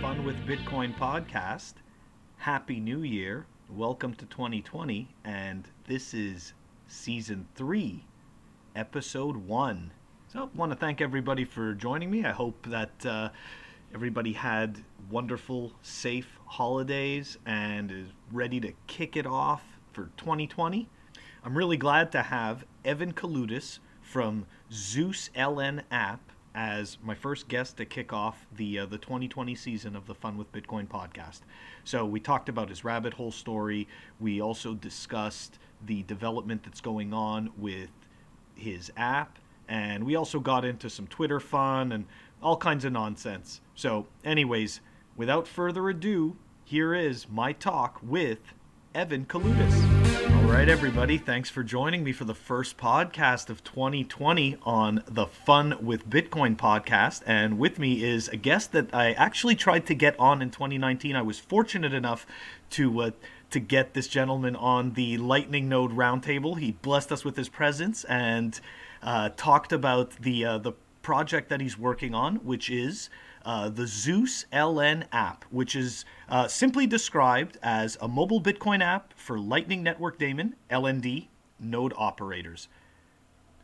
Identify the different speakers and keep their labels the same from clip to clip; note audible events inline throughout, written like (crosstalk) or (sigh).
Speaker 1: Fun with Bitcoin podcast. Happy New Year. Welcome to 2020. And this is season three, episode one. So I want to thank everybody for joining me. I hope that uh, everybody had wonderful, safe holidays and is ready to kick it off for 2020. I'm really glad to have Evan Kaldellis from Zeus LN app as my first guest to kick off the uh, the 2020 season of the Fun with Bitcoin podcast. So we talked about his rabbit hole story. We also discussed the development that's going on with his app, and we also got into some Twitter fun and all kinds of nonsense. So, anyways, without further ado, here is my talk with Evan Kaldellis. All right, everybody, thanks for joining me for the first podcast of 2020 on the Fun with Bitcoin podcast. And with me is a guest that I actually tried to get on in 2019. I was fortunate enough to. Uh, to get this gentleman on the Lightning Node Roundtable, he blessed us with his presence and uh, talked about the uh, the project that he's working on, which is uh, the Zeus LN app, which is uh, simply described as a mobile Bitcoin app for Lightning Network Daemon (LND) node operators.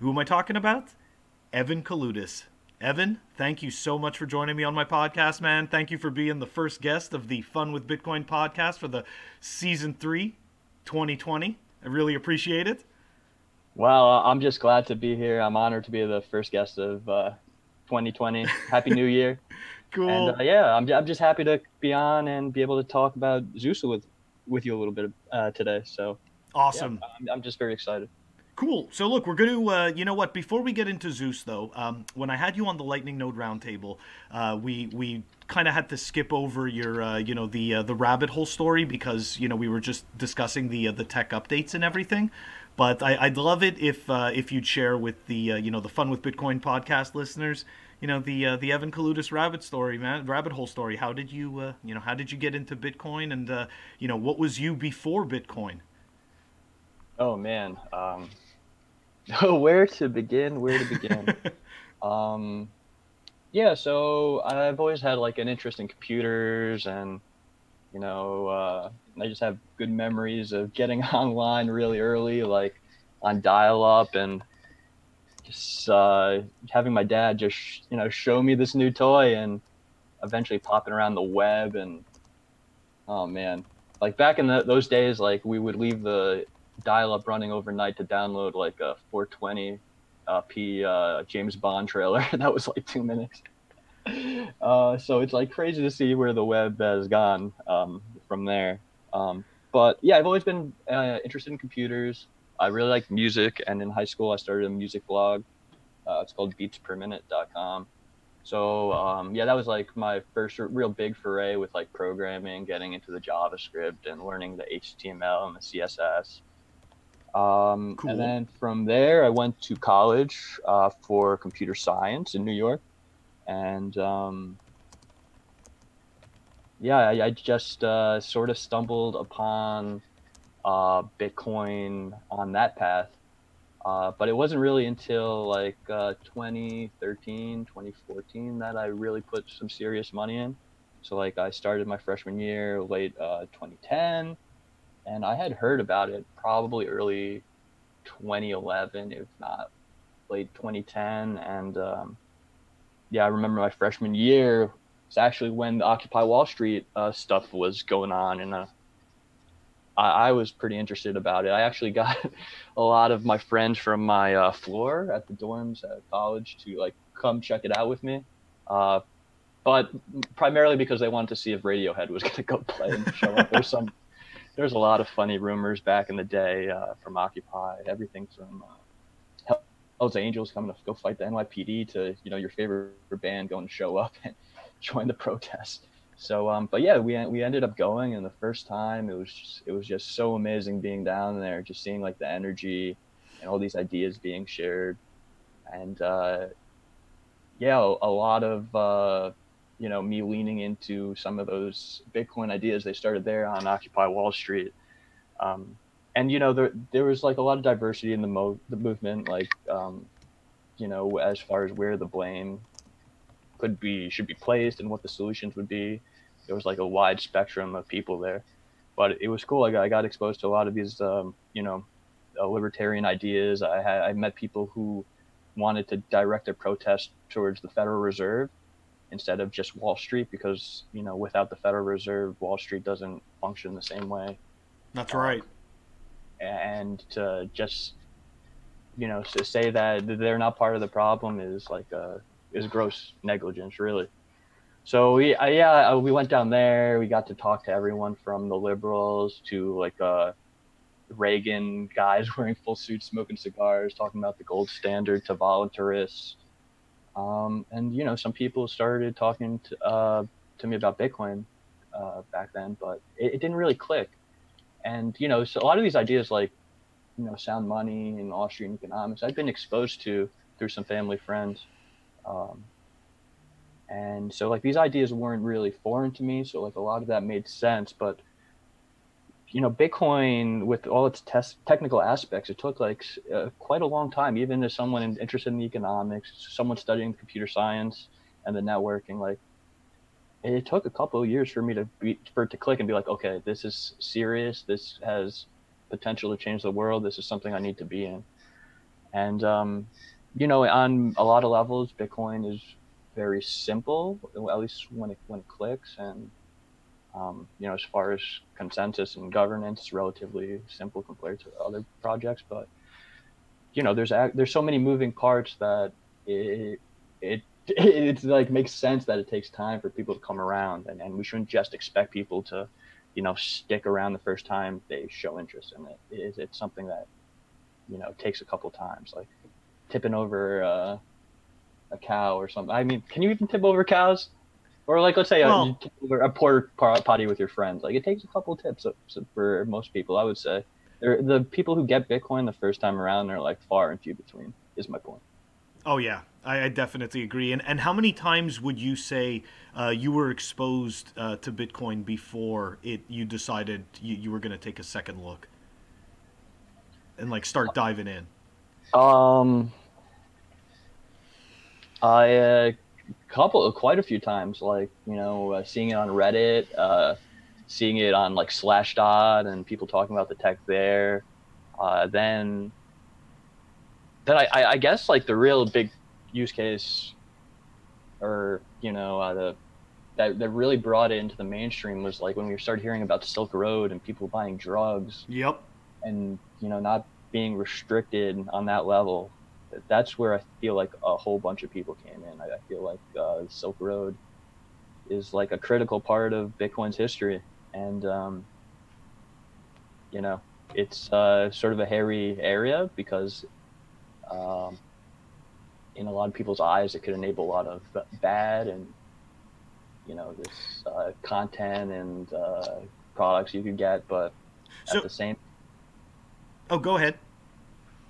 Speaker 1: Who am I talking about? Evan Kaldellis. Evan, thank you so much for joining me on my podcast, man. Thank you for being the first guest of the Fun with Bitcoin podcast for the season three, 2020. I really appreciate it.
Speaker 2: Well, I'm just glad to be here. I'm honored to be the first guest of uh, 2020. Happy New Year. (laughs)
Speaker 1: cool.
Speaker 2: And uh, yeah, I'm, I'm just happy to be on and be able to talk about Zeus with with you a little bit uh, today. So
Speaker 1: awesome.
Speaker 2: Yeah, I'm, I'm just very excited.
Speaker 1: Cool. So look, we're going to, uh, you know what? Before we get into Zeus, though, um, when I had you on the Lightning Node Roundtable, uh, we we kind of had to skip over your, uh, you know, the uh, the rabbit hole story because you know we were just discussing the uh, the tech updates and everything. But I, would love it if uh, if you'd share with the you know the Fun with Bitcoin podcast listeners, you know the the Evan Kaldellis rabbit story, man, rabbit hole story. How did you you know how did you get into Bitcoin and you know what was you before Bitcoin?
Speaker 2: Oh man. Um (laughs) where to begin? Where to begin? (laughs) um, yeah, so I've always had like an interest in computers, and you know, uh, I just have good memories of getting (laughs) online really early, like on dial-up, and just uh, having my dad just you know show me this new toy, and eventually popping around the web, and oh man, like back in the, those days, like we would leave the dial-up running overnight to download like a 420 uh, p uh, James Bond trailer. (laughs) that was like two minutes. (laughs) Uh, so it's like crazy to see where the web has gone um, from there. Um, but yeah, I've always been uh, interested in computers. I really like music, and in high school I started a music blog. Uh, it's called beatsperminute.com. So um, yeah, that was like my first real big foray with like programming, getting into the JavaScript and learning the HTML and the CSS. Um, cool. And then from there, I went to college uh, for computer science in New York. And um, yeah, I, I just uh, sort of stumbled upon uh, Bitcoin on that path. Uh, but it wasn't really until like uh, 2013, 2014 that I really put some serious money in. So like I started my freshman year, late uh, 2010 and I had heard about it probably early 2011, if not late 2010. And um, yeah, I remember my freshman year was actually when the Occupy Wall Street uh, stuff was going on, and uh, I, I, was pretty interested about it. I actually (laughs) got a lot of my friends from my uh, floor at the dorms at college to like come check it out with me. Uh, but primarily because they wanted to see if Radiohead was (laughs) going to go play and show up. There's some there's a lot of funny rumors back in the day uh, from Occupy. Everything from uh, Hell's Angels coming to go fight the NYPD to you know your favorite band going to show up (laughs) join the (laughs) protest. So, um, but yeah, we we ended up going, and the first time it was just, it was just so amazing being down there, just seeing like the energy and all these ideas being shared, and uh, yeah, a, lot of uh, you know me leaning into some of those Bitcoin ideas they started there on Occupy Wall Street. Um, and you know there there was like a lot of diversity in the mo the movement, like um, you know as far as where the blame could be should be placed and what the solutions would be. there was like a wide spectrum of people there. But it was cool. I got, I got exposed to a lot of these, um, you know, uh, libertarian ideas. I had I met people who wanted to direct their protest towards the Federal Reserve instead of just Wall Street because you know without the Federal Reserve, Wall Street doesn't function the same way.
Speaker 1: That's right. Um,
Speaker 2: and to just you know to say that they're not part of the problem is like a is gross negligence, really. So we yeah we went down there. We got to talk to everyone from the liberals to like uh, Reagan guys (laughs) wearing full suits, smoking cigars, talking about the gold standard to voluntarists. Um, and you know, some people started talking to, uh, to me about Bitcoin uh, back then, but it, it, didn't really click. And you know, so a lot of these ideas like you know sound money and Austrian economics, I've been exposed to through some family friends. Um, and so like these ideas weren't really foreign to me so like a lot of that made sense but you know bitcoin with all its test technical aspects it took like uh, quite a long time even as someone interested in economics someone studying computer science and the networking like it took a couple of years for me to be for it to click and be like okay this is serious this has potential to change the world this is something i need to be in. And um, you know on a lot of levels bitcoin is very simple, at least when it when it clicks. And um, you know, as far as consensus and governance, it's relatively simple compared to other projects. But you know, there's there's so many moving parts that it it (laughs) it's like makes sense that it takes time for people to come around, and, and we shouldn't just expect people to, you know, stick around the first time they show interest in it. It, it's something that, you know, takes a couple times, like tipping over uh, a cow or something. I mean, can you even tip over cows? Or like, let's say well, a, a porter potty with your friends. Like, it takes a couple tips for most people. I would say, They're, the people who get Bitcoin the first time around, they're like far and few between. Is my point.
Speaker 1: Oh yeah, I, I definitely agree. And and how many times would you say uh, you were exposed uh, to Bitcoin before it you decided you, you were going to take a second look and like start diving in?
Speaker 2: Um, I a uh, couple, quite a few times, like you know, uh, seeing it on Reddit, uh, seeing it on like Slashdot, and people talking about the tech there. Uh, then, then I, I, I, guess like the real big use case, or you know, uh, the that that really brought it into the mainstream was like when we started hearing about the Silk Road and people buying drugs.
Speaker 1: Yep.
Speaker 2: And you know, not being restricted on that level that's where I feel like a whole bunch of people came in. I, I feel like uh, Silk Road is like a critical part of Bitcoin's history, and um, you know, it's uh, sort of a hairy area because um, in a lot of people's eyes, it could enable a lot of bad and you know this uh, content and uh, products you could get, but so, at the same.
Speaker 1: Oh, go ahead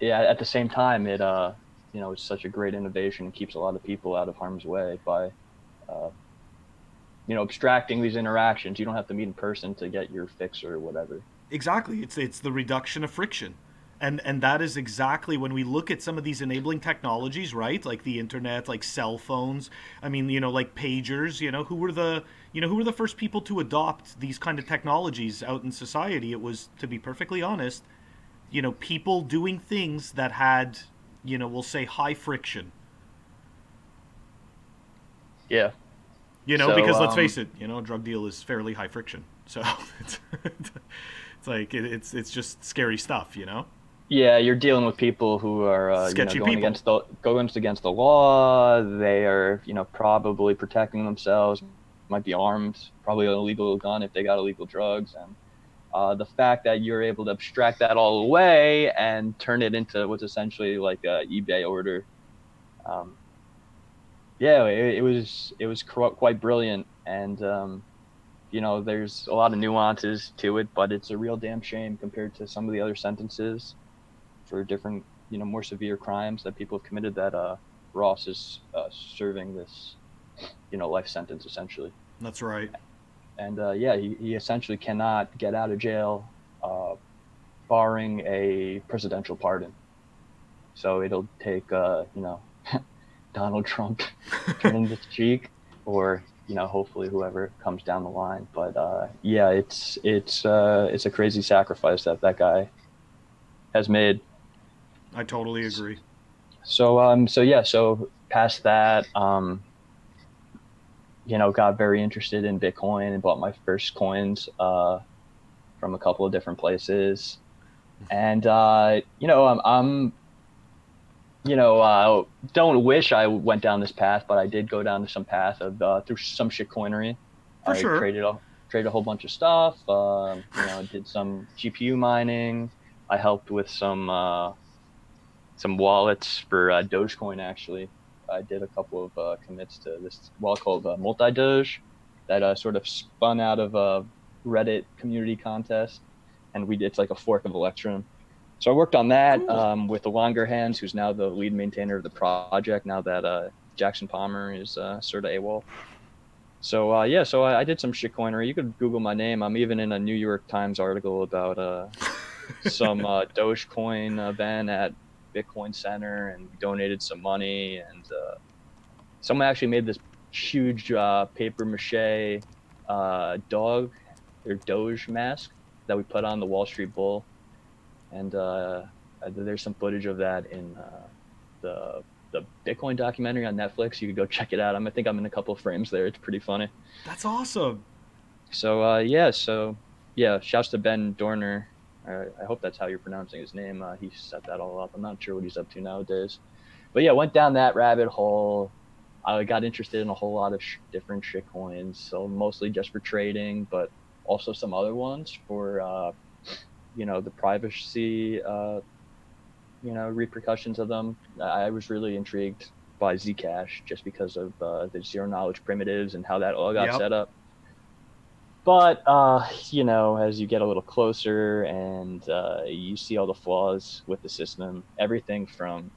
Speaker 2: yeah, at the same time, it uh, you know, it's such a great innovation. It keeps a lot of people out of harm's way by, uh, you know, abstracting these interactions. You don't have to meet in person to get your fix or whatever.
Speaker 1: Exactly. It's it's the reduction of friction. And, and that is exactly when we look at some of these enabling technologies, right? Like the internet, like cell phones. I mean, you know, like pagers. You know, who were the you know who were the first people to adopt these kind of technologies out in society? It was, to be perfectly honest, you know, people doing things that had, you know, we'll say high friction.
Speaker 2: Yeah.
Speaker 1: You know, so, because let's um, face it, you know, a drug deal is fairly high friction. So (laughs) it's, it's like it, it's it's just scary stuff, you know.
Speaker 2: Yeah, you're dealing with people who are uh, you know, going people. against the going against the law. They are, you know, probably protecting themselves. Might be armed, probably an illegal gun if they got illegal drugs, and uh, the fact that you're able to abstract that all away and turn it into what's essentially like a eBay order. Um, yeah, it, it, was it was quite brilliant, and um, you know, there's a lot of nuances to it, but it's a real damn shame compared to some of the other sentences for different, you know, more severe crimes that people have committed. That uh, Ross is uh, serving this, you know, life sentence essentially.
Speaker 1: That's right
Speaker 2: and uh, yeah, he, he essentially cannot get out of jail, uh, barring a presidential pardon. So it'll take uh, you know (laughs) Donald Trump (laughs) turning the cheek, or you know, hopefully whoever comes down the line. But uh, yeah, it's it's uh, it's a crazy sacrifice that that guy has made.
Speaker 1: I totally agree.
Speaker 2: So um, so yeah, so past that, um, you know, got very interested in Bitcoin and bought my first coins uh, from a couple of different places, and uh, you know, I'm, I'm you know, uh, don't wish I went down this path, but I did go down to some path of uh, through some shitcoinery.
Speaker 1: For
Speaker 2: I
Speaker 1: sure.
Speaker 2: traded a traded a whole bunch of stuff. Um, you know, did some GPU mining. I helped with some uh, some wallets for uh, Dogecoin. Actually, I did a couple of uh, commits to this wallet called uh, Multi Doge that uh, sort of spun out of a Reddit community contest, and we it's like a fork of Electrum. So I worked on that um, with the Langerhans, who's now the lead maintainer of the project. Now that uh, Jackson Palmer is uh, sort of AWOL. So uh, yeah, so I, I did some shitcoinery. You could Google my name. I'm even in a New York Times article about uh, (laughs) some uh, Dogecoin event at Bitcoin Center, and we donated some money. And uh, someone actually made this huge uh, paper mache uh, dog or Doge mask that we put on the Wall Street Bull. And uh, there's some footage of that in uh, the the Bitcoin documentary on Netflix. You could go check it out. I'm, I think I'm in a couple of frames there. It's pretty funny.
Speaker 1: That's awesome.
Speaker 2: So uh, yeah, so yeah, shouts to Ben Dorner. I hope that's how you're pronouncing his name. Uh, he set that all up. I'm not sure what he's up to nowadays, but yeah, went down that rabbit hole. I got interested in a whole lot of sh- different shit coins, so mostly just for trading, but also some other ones for uh, you know the privacy, uh, you know repercussions of them. I I was really intrigued by Zcash just because of uh, the zero knowledge primitives and how that all got
Speaker 1: Yep.
Speaker 2: set up. But uh, you know, as you get a little closer and uh, you see all the flaws with the system, everything from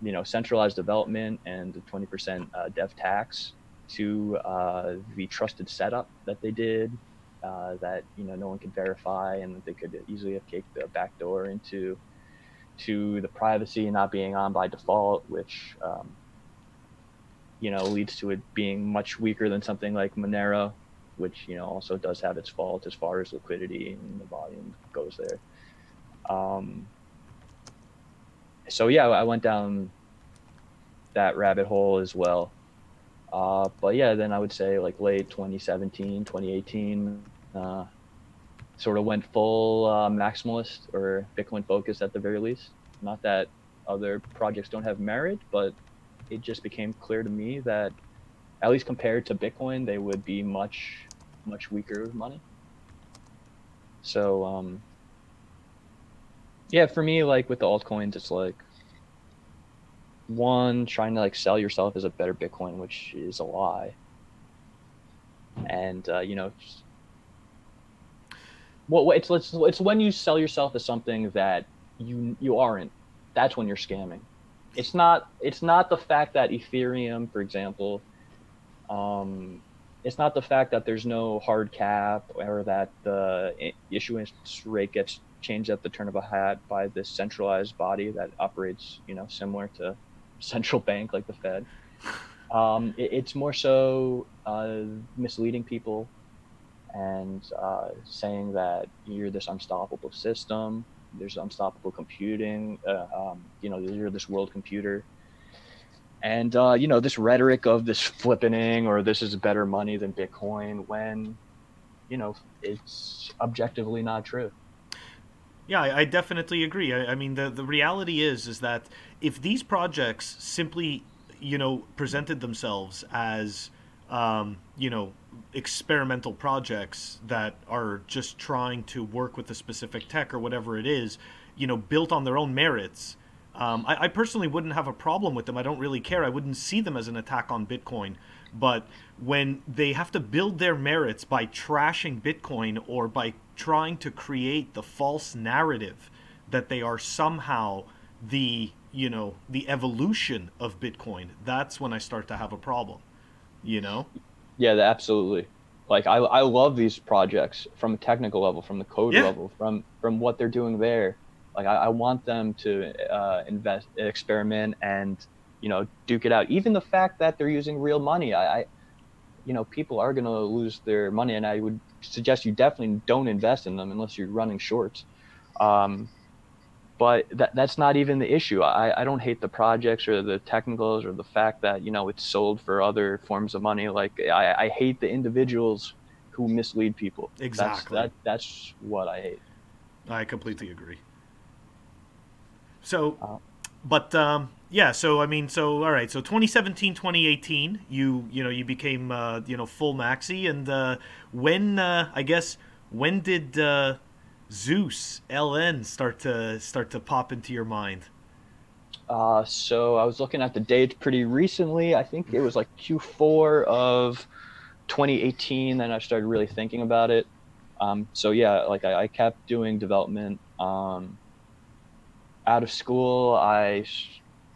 Speaker 2: you know centralized development and the 20% uh, dev tax to uh, the trusted setup that they did uh, that you know no one could verify and that they could easily have kicked the backdoor into to the privacy not being on by default, which um, you know leads to it being much weaker than something like Monero, which you know also does have its fault as far as liquidity and the volume goes there. Um, so yeah, I went down that rabbit hole as well. Uh, but yeah, then I would say like late 2017, 2018, uh, sort of went full uh, maximalist or Bitcoin focused at the very least. Not that other projects don't have merit, but it just became clear to me that, at least compared to Bitcoin, they would be much, much weaker with money. So, um, yeah, for me, like with the altcoins, it's like one trying to like sell yourself as a better Bitcoin, which is a lie. And uh, you know, well, well, it's, it's it's when you sell yourself as something that you you aren't. That's when you're scamming. It's not it's not the fact that Ethereum, for example, um, it's not the fact that there's no hard cap or that the issuance rate gets changed at the turn of a hat by this centralized body that operates, you know, similar to (laughs) central bank like the Fed. Um, it, it's more so uh, misleading people and uh, saying that you're this unstoppable system, there's unstoppable computing, uh, um, you know, you're this world computer. And, uh, you know, this rhetoric of this flippening or this is better money than Bitcoin when, you know, it's objectively not true.
Speaker 1: Yeah, I, definitely agree. I, I mean, the the reality is is that if these projects simply, you know, presented themselves as, um, you know, experimental projects that are just trying to work with a specific tech or whatever it is, you know, built on their own merits. Um, I, I personally wouldn't have a problem with them. I don't really care. I wouldn't see them as an attack on Bitcoin. But when they have to build their merits by trashing Bitcoin or by trying to create the false narrative that they are somehow the you know the evolution of Bitcoin, that's when I start to have a problem. You know?
Speaker 2: Yeah, absolutely. Like I, I love these projects from a technical level, from the code
Speaker 1: Yeah.
Speaker 2: level, from from what they're doing there. Like I, I want them to uh, invest, experiment, and you know, duke it out. Even the fact that they're using real money, I, I you know people are going to lose their money, and I would suggest you definitely don't invest in them unless you're running shorts. Um, but that, that's not even the issue. I, I don't hate the projects or the technicals or the fact that you know it's sold for other forms of money. Like I, I hate the individuals who mislead people.
Speaker 1: Exactly.
Speaker 2: That's, that, that's what I hate.
Speaker 1: I completely agree. So, but um, yeah. So I mean, so all right. So 2017, 2018, you you know you became uh, you know full maxi, and uh, when uh, I guess when did uh, Zeus LN start to start to pop into your mind?
Speaker 2: Uh, so I was looking at the dates pretty recently. I think it was like Q4 of 2018. Then I started really thinking about it. Um, so yeah, like I, I kept doing development. Um, out of school, I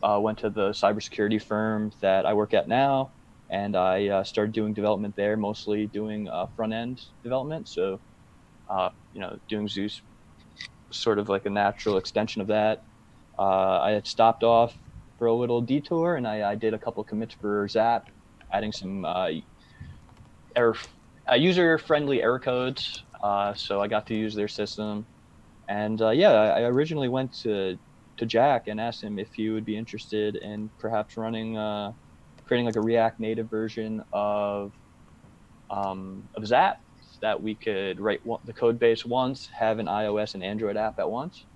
Speaker 2: uh, went to the cybersecurity firm that I work at now, and I uh, started doing development there, mostly doing uh, front end development. So, uh, you know, doing Zeus, sort of like a natural extension of that. Uh, I had stopped off for a little detour, and I, I did a couple commits for Zap, adding some error, uh, user-friendly error codes. So I got to use their system, and uh, yeah, I originally went to to Jack and asked him if he would be interested in perhaps running, uh, creating like a React Native version of um, of Zap that we could write one, the code base once, have an iOS and Android app at once.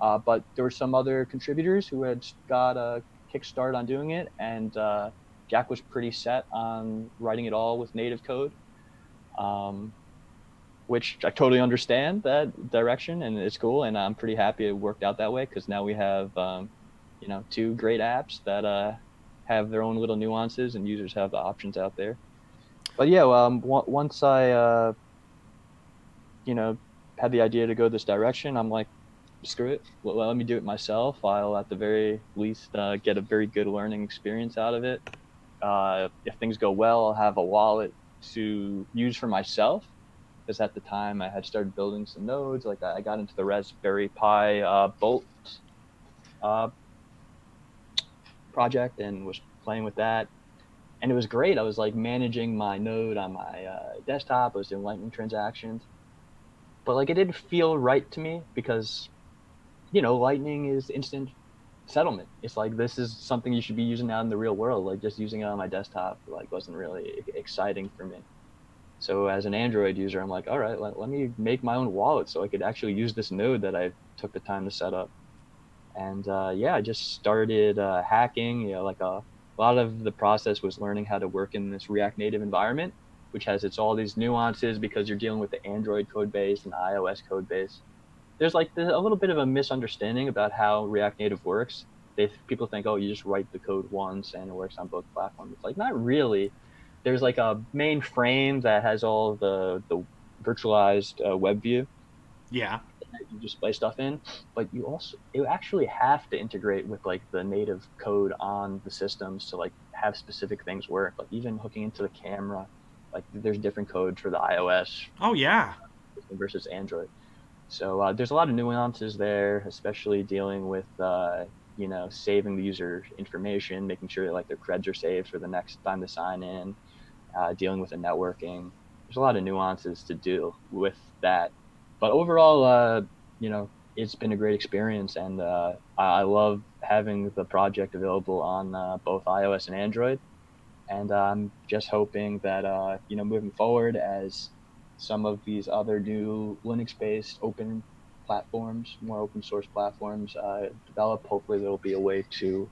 Speaker 2: Uh, but there were some other contributors who had got a kickstart on doing it, and uh, Jack was pretty set on writing it all with native code, um, which I totally understand that direction, and it's cool, and I'm pretty happy it worked out that way because now we have, um, you know, two great apps that uh, have their own little nuances, and users have the options out there. But yeah, um, w- once I, uh, you know, had the idea to go this direction, I'm like, screw it. Well, let me do it myself. I'll at the very least uh, get a very good learning experience out of it. Uh, if things go well, I'll have a wallet to use for myself. Because at the time I had started building some nodes. Like I got into the Raspberry Pi uh, Bolt uh, project and was playing with that. And it was great. I was like managing my node on my uh, desktop. I was doing Lightning transactions. But like it didn't feel right to me because you know, Lightning is instant settlement. It's like this is something you should be using out in the real world. Like just using it on my desktop like wasn't really exciting for me. So as an Android user, I'm like, all right, let, let me make my own wallet so I could actually use this node that I took the time to set up. And uh, yeah, I just started uh, hacking. You know, like a, a lot of the process was learning how to work in this React Native environment, which has its all these nuances because you're dealing with the Android code base and the iOS code base there's like a little bit of a misunderstanding about how React Native works. They, people think, oh, you just write the code once and it works on both platforms. It's like not really. There's like a main frame that has all the the virtualized uh, web view.
Speaker 1: Yeah.
Speaker 2: You display stuff in, but you also you actually have to integrate with like the native code on the systems to like have specific things work. Like even hooking into the camera, like there's different code for the iOS
Speaker 1: Oh yeah.
Speaker 2: versus Android. So uh, there's a lot of nuances there, especially dealing with uh, you know saving the user information, making sure that like their creds are saved for the next time they sign in, uh, dealing with the networking. There's a lot of nuances to deal with that, but overall, uh, you know, it's been a great experience, and uh, I love having the project available on uh, both iOS and Android. And I'm just hoping that uh, you know moving forward as some of these other new Linux-based open platforms, more open source platforms uh, develop. Hopefully, there'll be a way to,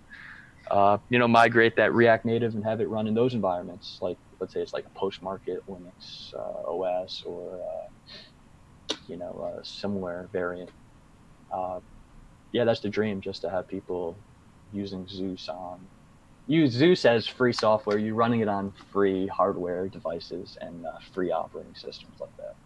Speaker 2: uh, you know, migrate that React Native and have it run in those environments. Like, let's say it's like a post-market Linux uh, OS or, uh, you know, a similar variant. Uh, yeah, that's the dream, just to have people using Zeus on use Zeus as free software. You're running it on free hardware devices and uh, free operating systems like that.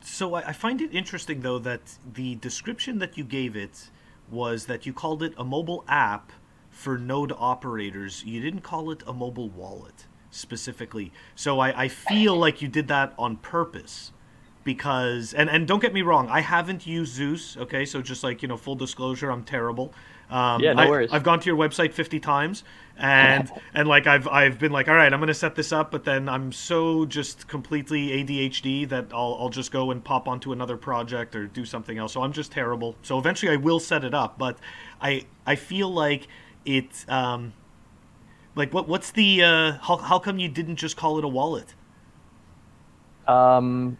Speaker 1: So I, I find it interesting though that the description that you gave it was that you called it a mobile app for node operators. You didn't call it a mobile wallet specifically. So I, I feel like you did that on purpose. because and and don't get me wrong, I haven't used Zeus. Okay, so just like you know, full disclosure, I'm terrible. Um,
Speaker 2: Yeah, no
Speaker 1: I,
Speaker 2: worries.
Speaker 1: I've gone to your website 50 times, and (laughs) and like I've I've been like, all right, I'm gonna set this up, but then I'm so just completely ADHD that I'll I'll just go and pop onto another project or do something else. So I'm just terrible. So eventually I will set it up, but I I feel like it. Um, like what what's the uh, how how come you didn't just call it a wallet?
Speaker 2: Um,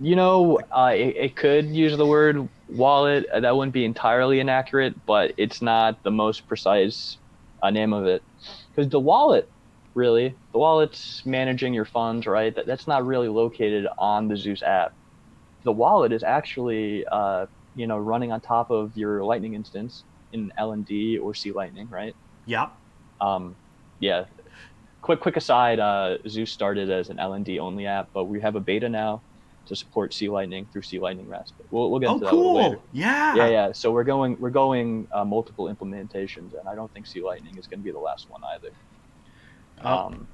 Speaker 2: you know, uh, it, it could use the word wallet. Uh, That wouldn't be entirely inaccurate, but it's not the most precise uh, name of it. Because the wallet, really, the wallet's managing your funds, right? That, that's not really located on the Zeus app. The wallet is actually, uh, you know, running on top of your Lightning instance in LND or C Lightning, right?
Speaker 1: Yeah.
Speaker 2: Um, yeah. Quick, quick aside. Uh, Zeus started as an LND only app, but we have a beta now to support C Lightning through C Lightning REST. But we'll, we'll get
Speaker 1: Oh,
Speaker 2: into that a little later.
Speaker 1: cool. Yeah.
Speaker 2: Yeah, yeah. So we're going, we're going uh, multiple implementations, and I don't think C Lightning is going to be the last one either.
Speaker 1: Oh.
Speaker 2: Um,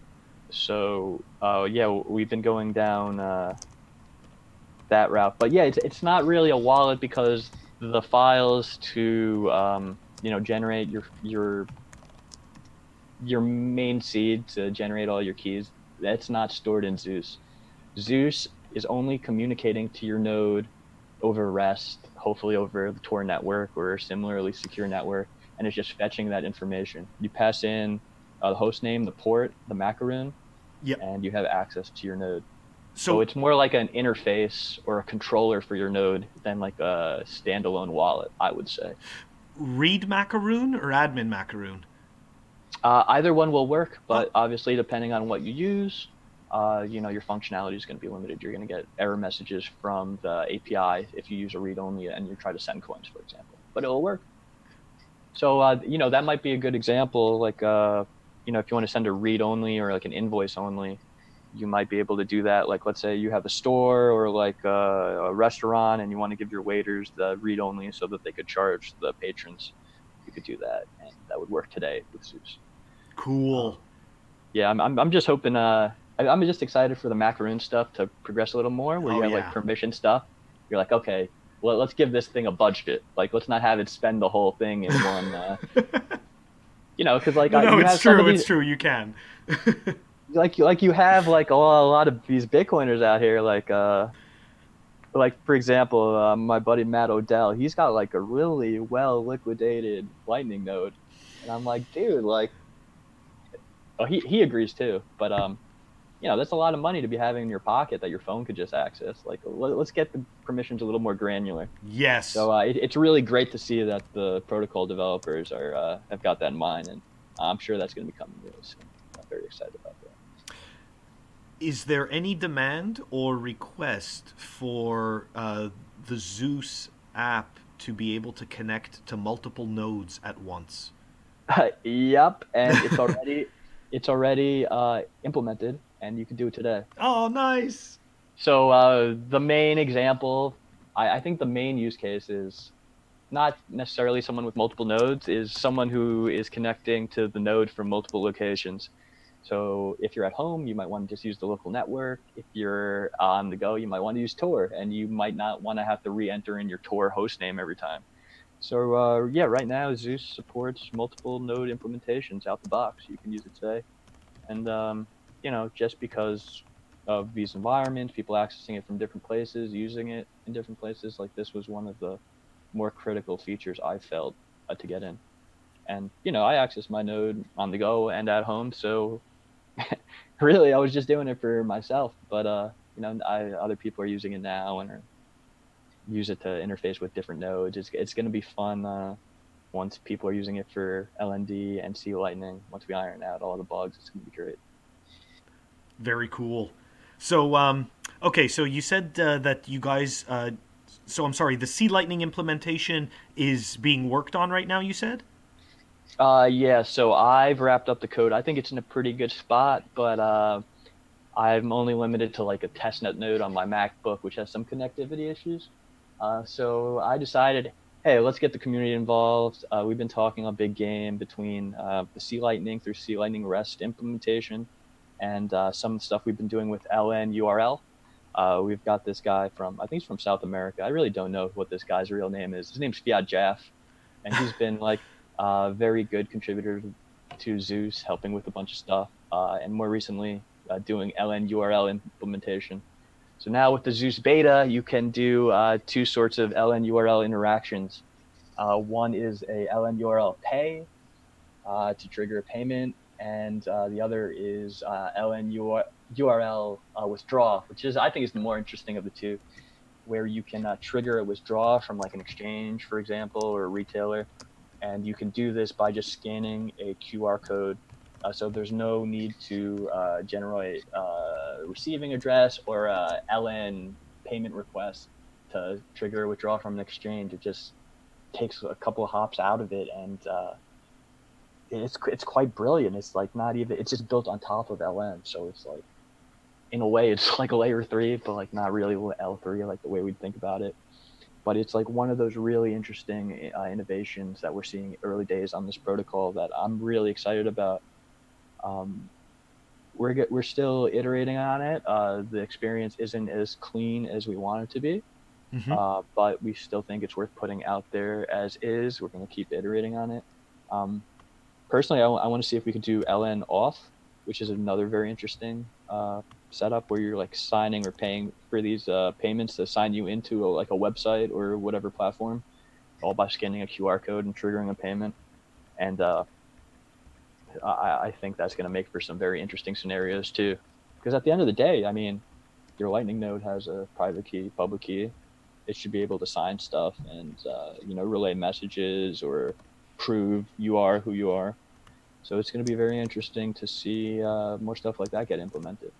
Speaker 2: so uh, yeah, we've been going down uh, that route, but yeah, it's it's not really a wallet because the files to um, you know generate your your your main seed to generate all your keys that's not stored in Zeus. Zeus is only communicating to your node over REST, hopefully over the Tor network or a similarly secure network, and it's just fetching that information. You pass in uh, the host name, the port, the macaroon,
Speaker 1: Yep.
Speaker 2: and you have access to your node. So,
Speaker 1: So
Speaker 2: it's more like an interface or a controller for your node than like a standalone wallet, I would say.
Speaker 1: read macaroon or admin macaroon?
Speaker 2: Uh, either one will work, but obviously, depending on what you use, uh, you know, your functionality is going to be limited. You're going to get error messages from the API if you use a read only and you try to send coins, for example. But it'll work. So, uh, you know, that might be a good example. Like, uh, you know, if you want to send a read only or like an invoice only, you might be able to do that. Like, let's say you have a store or like uh, a restaurant and you want to give your waiters the read only so that they could charge the patrons. You could do that, and that would work today with Zeus
Speaker 1: Cool.
Speaker 2: yeah, I'm, I'm, I'm just hoping. Uh, I, I'm just excited for the macaroon stuff to progress a little more, where
Speaker 1: Oh,
Speaker 2: you have
Speaker 1: yeah.
Speaker 2: like permission stuff. You're like, okay, well, let's give this thing a budget. Like, let's not have it spend the whole thing in one. Uh, (laughs) you know, because like
Speaker 1: no,
Speaker 2: I,
Speaker 1: no, it's
Speaker 2: have
Speaker 1: true. It's true. You can. (laughs)
Speaker 2: like like you have like a lot, a lot of these Bitcoiners out here, like uh, like for example, uh, my buddy Matt Odell, he's got like a really well liquidated Lightning node, and I'm like, dude, like, oh, he he agrees too, but um, you know, that's a lot of money to be having in your pocket that your phone could just access. Like, let, let's get the permissions a little more granular.
Speaker 1: yes.
Speaker 2: So uh, it, it's really great to see that the protocol developers are uh, have got that in mind, and I'm sure that's going to be coming really soon. I'm very excited about that.
Speaker 1: is there any demand or request for uh, the Zeus app to be able to connect to multiple nodes at once? (laughs)
Speaker 2: yep, and it's (laughs) already it's already uh, implemented, and you can do it today.
Speaker 1: Oh, nice.
Speaker 2: So uh, the main example, I, I think the main use case is not necessarily someone with multiple nodes, is someone who is connecting to the node from multiple locations. So if you're at home, you might want to just use the local network. If you're on the go, you might want to use Tor, and you might not want to have to re-enter in your Tor host name every time. So uh, yeah, right now Zeus supports multiple node implementations out the box. You can use it today, and um, you know just because of these environments, people accessing it from different places, using it in different places. Like this was one of the more critical features I felt uh, to get in. And you know, I access my node on the go and at home, so (laughs) really I was just doing it for myself. But uh, you know, I, other people are using it now and are, use it to interface with different nodes. It's it's going to be fun uh, once people are using it for LND and C Lightning. Once we iron out all the bugs, it's going to be great.
Speaker 1: Very cool. So, um, okay, so you said uh, that you guys. Uh, so I'm sorry. The C Lightning implementation is being worked on right now. You said.
Speaker 2: Uh, yeah, so I've wrapped up the code. I think it's in a pretty good spot, but uh, I'm only limited to like a testnet node on my MacBook, which has some connectivity issues. Uh, so I decided, hey, let's get the community involved. Uh, we've been talking a big game between uh, the C Lightning through C Lightning REST implementation and uh, some stuff we've been doing with LN URL. Uh, we've got this guy from I think he's from South America. I really don't know what this guy's real name is. His name's fiatjaf, and he's (laughs) been like a very good contributor to Zeus, helping with a bunch of stuff, uh, and more recently uh, doing LN URL implementation. So now with the Zeus beta, you can do uh, two sorts of LN URL interactions. Uh, one is a LN URL pay uh, to trigger a payment, and uh, the other is uh, LN URL uh, withdraw, which is I think is the more interesting of the two, where you can trigger a withdraw from like an exchange, for example, or a retailer, and you can do this by just scanning a QR code. Uh, so there's no need to uh, generate uh, receiving address or a LN payment request to trigger a withdrawal from an exchange. It just takes a couple of hops out of it, and uh, it's it's quite brilliant. It's like not even it's just built on top of LN, so it's like in a way it's (laughs) like a layer three, but like not really L three like the way we'd think about it. But it's like one of those really interesting uh, innovations that we're seeing early days on this protocol that I'm really excited about. Um, we're get, we're still iterating on it. Uh, the experience isn't as clean as we want it to be, mm-hmm. uh, but we still think it's worth putting out there as is. We're going to keep iterating on it. Um, personally, I, w- I want to see if we could do LN auth, which is another very interesting uh, setup where you're like signing or paying for these uh, payments to sign you into a, like a website or whatever platform, all by scanning a QR code and triggering a payment. And uh, I, I think that's going to make for some very interesting scenarios too. Because at the end of the day, I mean, your Lightning node has a private key, public key. It should be able to sign stuff and uh, you know relay messages or prove you are who you are. So it's going to be very interesting to see uh, more stuff like that get implemented.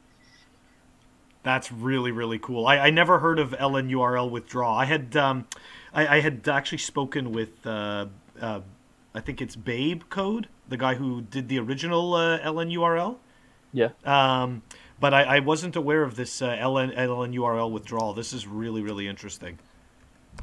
Speaker 1: That's really really cool. I, I never heard of LNURL withdraw. I had um, I, I had actually spoken with uh, uh, I think it's Babe Code, the guy who did the original uh, LN URL.
Speaker 2: Yeah.
Speaker 1: Um, but I, I wasn't aware of this uh, LN LN URL withdrawal. This is really really interesting.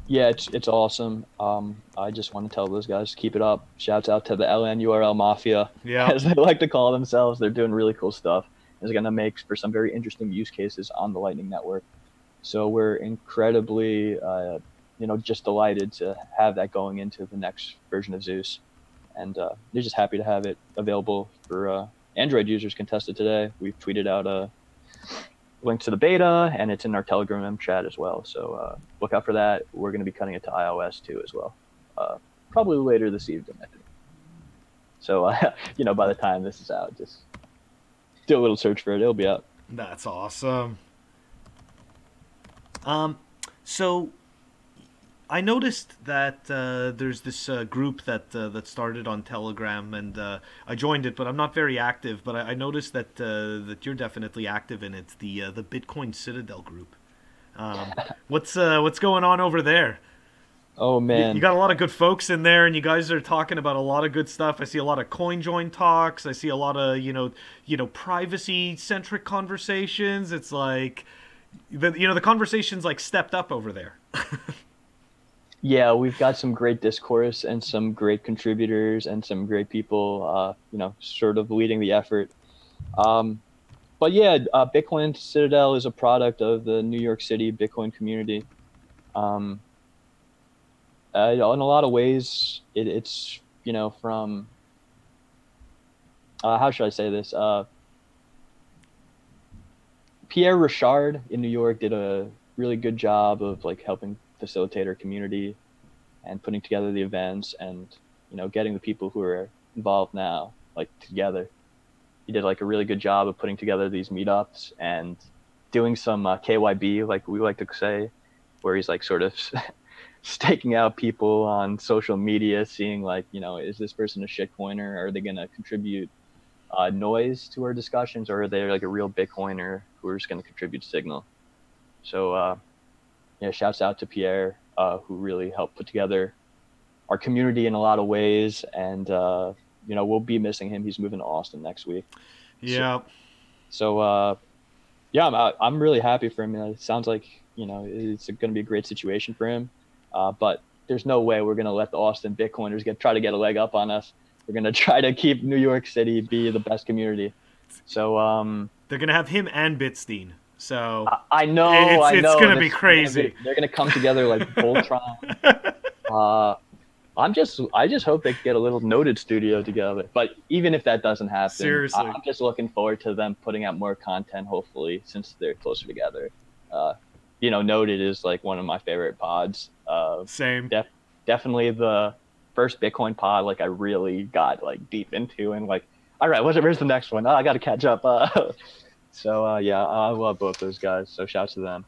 Speaker 2: Yeah, it's it's awesome. Um, I just want to tell those guys to keep it up. Shouts out to the LN URL Mafia,
Speaker 1: yeah, (laughs)
Speaker 2: as they like to call themselves. They're doing really cool stuff. It's going to make for some very interesting use cases on the Lightning Network. So we're incredibly, uh, you know, just delighted to have that going into the next version of Zeus, and uh, they're just happy to have it available for uh, Android users. Can test it today. We've tweeted out a link to the beta, and it's in our Telegram chat as well. So uh, look out for that. We're going to be cutting it to iOS too as well, uh, probably later this evening, I think. So uh, (laughs) you know, by the time this is out, just do a little search for it. It'll be out.
Speaker 1: That's awesome. Um, so I noticed that uh, there's this uh, group that uh, that started on Telegram, and uh, I joined it, but I'm not very active. But I, I noticed that uh, that you're definitely active in it. The uh, the Bitcoin Citadel group. Um, (laughs) what's what's going on over there?
Speaker 2: Oh man,
Speaker 1: you, you, got a lot of good folks in there, and you guys are talking about a lot of good stuff. I see a lot of CoinJoin talks. I see a lot of you know you know privacy centric conversations. It's like the you know the conversations like stepped up over there. (laughs)
Speaker 2: yeah, we've got some great discourse and some great contributors and some great people, uh, you know, sort of leading the effort. Um, but yeah, uh, Bitcoin Citadel is a product of the New York City Bitcoin community. Um, uh, in a lot of ways, it, it's you know from uh, how should I say this? Uh, Pierre Rochard in New York did a really good job of like helping facilitator community and putting together the events and you know getting the people who are involved now like together. He did like a really good job of putting together these meetups and doing some uh, kyb like we like to say where he's like sort of (laughs) staking out people on social media seeing like you know is this person a shitcoiner are they going to contribute uh, noise to our discussions or are they like a real bitcoiner who are just going to contribute signal? So uh, yeah, shouts out to Pierre, uh, who really helped put together our community in a lot of ways. And, uh, you know, we'll be missing him. He's moving to Austin next week.
Speaker 1: Yeah.
Speaker 2: So, so uh, yeah, I'm, I'm really happy for him. It sounds like, you know, it's going to be a great situation for him. Uh, but there's no way we're going to let the Austin Bitcoiners get try to get a leg up on us. We're going (laughs) to try to keep New York City be the best community. So um,
Speaker 1: they're going to have him and Bitstein. So
Speaker 2: I, I know,
Speaker 1: It's-
Speaker 2: I
Speaker 1: it's gonna be
Speaker 2: it's
Speaker 1: crazy.
Speaker 2: be- they're gonna come together like (laughs) Voltron. uh, I'm just, I just hope they get a little Noded studio together. But even if that doesn't happen,
Speaker 1: Seriously.
Speaker 2: I'm just looking forward to them putting out more content. Hopefully, since they're closer together. Uh, you know, Noded is like one of my favorite pods. Uh,
Speaker 1: same.
Speaker 2: definitely the first Bitcoin pod like I really got like deep into and like all right where's, where's the next one oh, I got to catch up uh, (laughs) so uh, yeah I love both those guys so shouts to them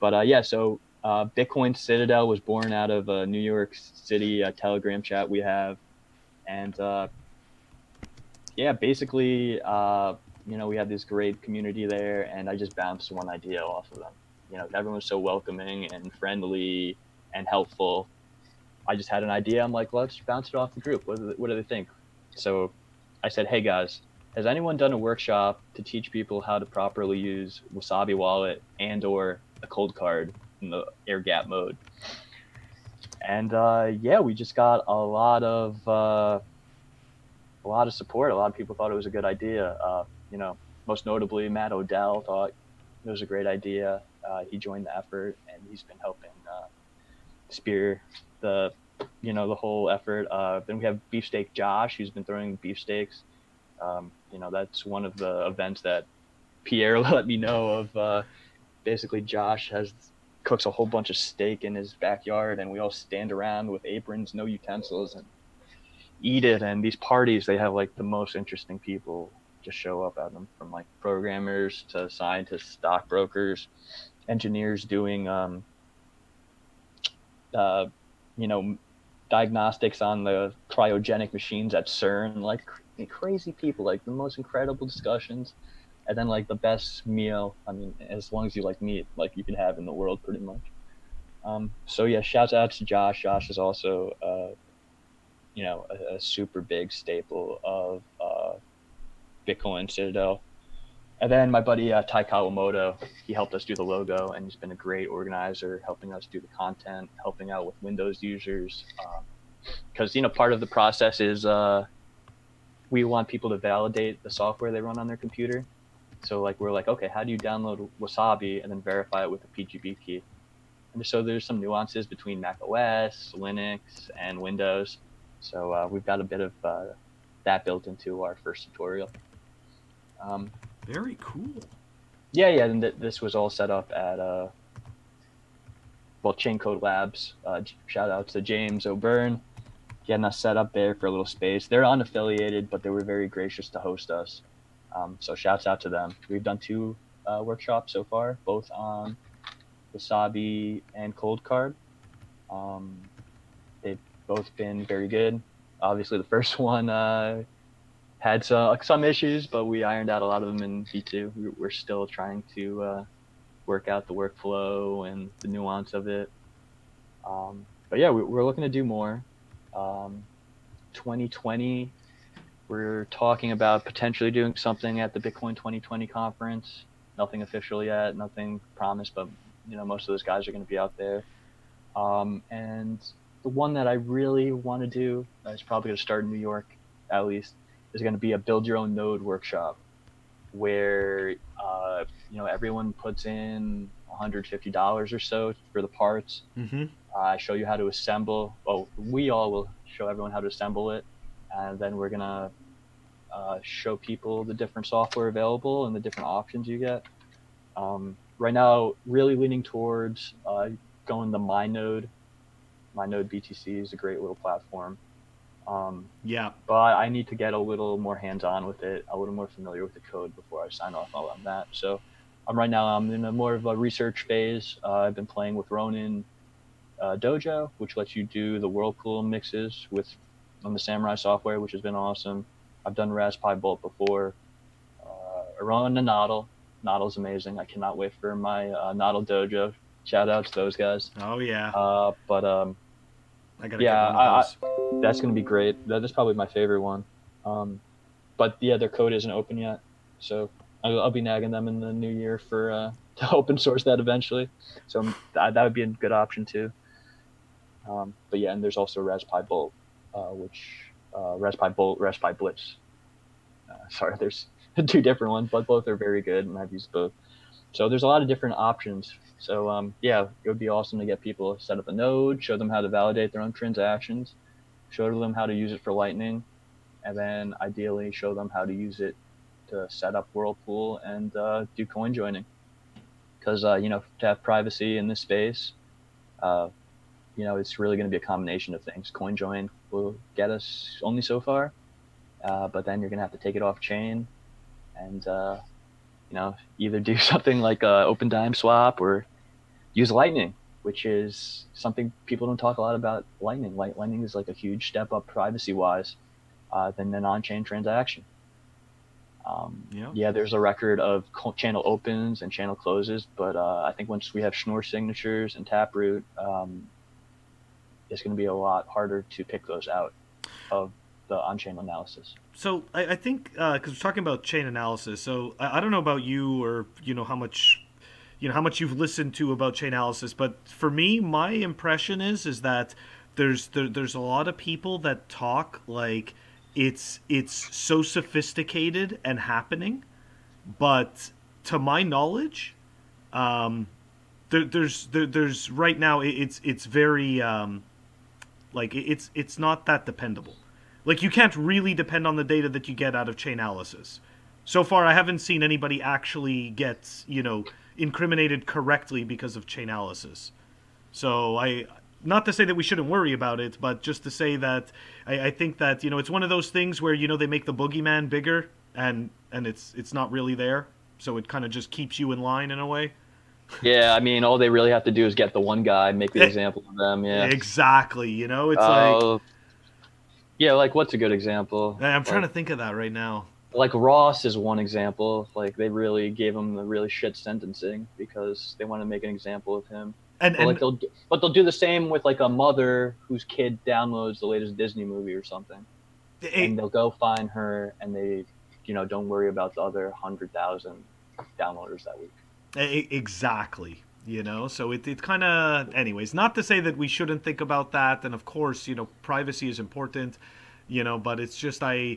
Speaker 2: but uh, yeah so uh, Bitcoin Citadel was born out of a New York City uh, Telegram chat we have and uh, yeah basically uh, you know we have this great community there and I just bounced one idea off of them you know everyone's so welcoming and friendly and helpful I just had an idea. I'm like, let's bounce it off the group. What do they, what do they think? So I said, hey guys, has anyone done a workshop to teach people how to properly use Wasabi Wallet and or a Coldcard in the air gap mode? And uh, yeah, we just got a lot of uh, a lot of support. A lot of people thought it was a good idea. Uh, you know, most notably Matt Odell thought it was a great idea. Uh, he joined the effort and he's been helping uh, spear the you know the whole effort. Uh, then we have Beefsteak Josh, who's been throwing beefsteaks. Um, you know that's one of the events that Pierre (laughs) let me know of. Uh, basically, Josh has cooks a whole bunch of steak in his backyard, and we all stand around with aprons, no utensils, and eat it. And these parties, they have like the most interesting people just show up at them, from like programmers to scientists, stockbrokers, engineers doing. Um, uh, you know, diagnostics on the cryogenic machines at CERN, like crazy people, like the most incredible discussions, and then like the best meal. I mean, as long as you like meat, like you can have in the world, pretty much. Um, so yeah, shouts out to Josh. Josh is also, uh, you know, a, a super big staple of uh, Bitcoin Citadel. And then my buddy uh, Tai Kawamoto, he helped us do the logo, and he's been a great organizer, helping us do the content, helping out with Windows users. Because you know, part of the process is uh, we want people to validate the software they run on their computer. So like we're like, okay, how do you download Wasabi and then verify it with a PGP key? And so there's some nuances between Mac OS, Linux, and Windows. So uh, we've got a bit of uh, that built into our first tutorial. Um,
Speaker 1: Very cool.
Speaker 2: yeah, yeah. And th- this was all set up at uh, well, Chaincode Labs. Uh, shout out to James O'Beirne getting us set up there for a little space. They're unaffiliated, but they were very gracious to host us. Um, so shouts out to them. We've done two uh, workshops so far, both on Wasabi and Coldcard. Um, they've both been very good. Obviously, the first (laughs) one uh, had some, some issues, but we ironed out a lot of them in V2. We- We're still trying to uh, work out the workflow and the nuance of it. Um, but yeah, we, we're looking to do more. Um, 2020, we're talking about potentially doing something at the Bitcoin 2020 conference. Nothing official yet, nothing promised, but you know most of those guys are going to be out there. Um, and the one that I really want to do, is probably going to start in New York, at least, is going to be a build your own node workshop, where uh, you know everyone puts in 150 dollars or so for the parts.
Speaker 1: Mm-hmm.
Speaker 2: I show you how to assemble. Well, we all will show everyone how to assemble it, and then we're gonna uh, show people the different software available and the different options you get. Um, right now, really leaning towards uh, going the MyNode. MyNode BTC is a great little platform. Um,
Speaker 1: Yeah.
Speaker 2: but I need to get a little more hands-on with it, a little more familiar with the code before I sign off on that. So, I'm right now I'm in a more of a research phase. Uh, I've been playing with Ronin uh, Dojo, which lets you do the Whirlpool mixes with on the Samurai software, which has been awesome. I've done Raspberry Bolt before. Uh, Ronin and Nodl. Nodl's amazing. I cannot wait for my uh, Nodl Dojo. Shout out to those guys.
Speaker 1: Oh yeah.
Speaker 2: Uh, but um,
Speaker 1: I gotta
Speaker 2: yeah, I-
Speaker 1: those.
Speaker 2: that's gonna be great. That is probably my favorite one. Um, but yeah, their code isn't open yet, so I'll, I'll be nagging them in the new year for uh, (laughs) to open source that eventually. So um, that, that would be a good option too. Um, but yeah, and there's also Raspberry Bolt, uh, which uh, Raspberry Bolt, Raspberry Blitz. Uh, (laughs) sorry, there's (laughs) two different ones, but both are very good, and I've used both. so there's a lot of different options. So um, yeah, it would be awesome to get people to set up a node, show them how to validate their own transactions, show them how to use it for Lightning, and then ideally show them how to use it to set up Whirlpool and uh, do coin joining. Because uh, you know to have privacy in this space, uh, you know it's really going to be a combination of things. CoinJoin will get us only so far, uh, but then you're going to have to take it off chain, and uh, you know either do (laughs) something like a Opendime swap or use Lightning, which is something people don't talk a lot about. Lightning, Lightning is like a huge step up privacy wise uh, than an on-chain transaction. Um, yeah. yeah, there's a record of channel opens and channel closes, but uh, I think once we have Schnorr signatures and Taproot, um, it's going to be a lot harder to pick those out of the on-chain analysis.
Speaker 1: So I, I think because uh, we're talking about chain analysis, so I, I, don't know about you or you know how much you know how much you've listened to about chain analysis, but for me, my impression is is that there's there, there's a lot of people that talk like it's it's so sophisticated and happening, but to my knowledge, um, there, there's there, there's right now it's it's very um, like it's it's not that dependable. Like you can't really depend on the data that you get out of Chainalysis. So far, I haven't seen anybody actually get you know incriminated correctly because of Chainalysis. So I not to say that we shouldn't worry about it, but just to say that I, I, think that you know it's one of those things where you know they make the boogeyman bigger and and it's it's not really there, so it kind of just keeps you in line in a way.
Speaker 2: Yeah, I mean, all they really have to do is get the one guy, make the example of them. Yeah,
Speaker 1: exactly. You know, it's uh, like
Speaker 2: yeah, like what's a good example?
Speaker 1: I'm
Speaker 2: like,
Speaker 1: trying to think of that right now.
Speaker 2: Like Ross is one example. Like they really gave him the really shit sentencing because they want to make an example of him. And, and like they'll, but they'll do the same with like a mother whose kid downloads the latest Disney movie or something, it, and they'll go find her, and they, you know, don't worry about the other hundred thousand downloaders that week.
Speaker 1: Exactly. You know, so it, it kind of, anyways, not to say that we shouldn't think about that, and of course, you know, privacy is important, you know, but it's just I,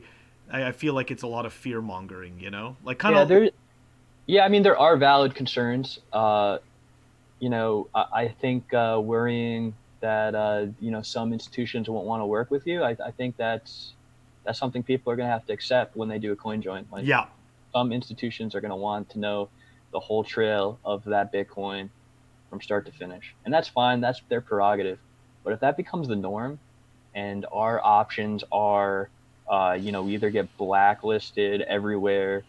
Speaker 1: I feel like it's a lot of fear mongering, you know, like kind
Speaker 2: yeah,
Speaker 1: of.
Speaker 2: There, yeah, I mean, there are valid concerns. Uh, you know, I, I think uh, worrying that uh, you know some institutions won't want to work with you. I, I think that's that's something people are going to have to accept when they do a coin join.
Speaker 1: Like, yeah,
Speaker 2: some institutions are going to want to know the whole trail of that Bitcoin from start to finish, and that's fine. That's their prerogative. But if that becomes the norm, and our options are, uh, you know, we either get blacklisted everywhere,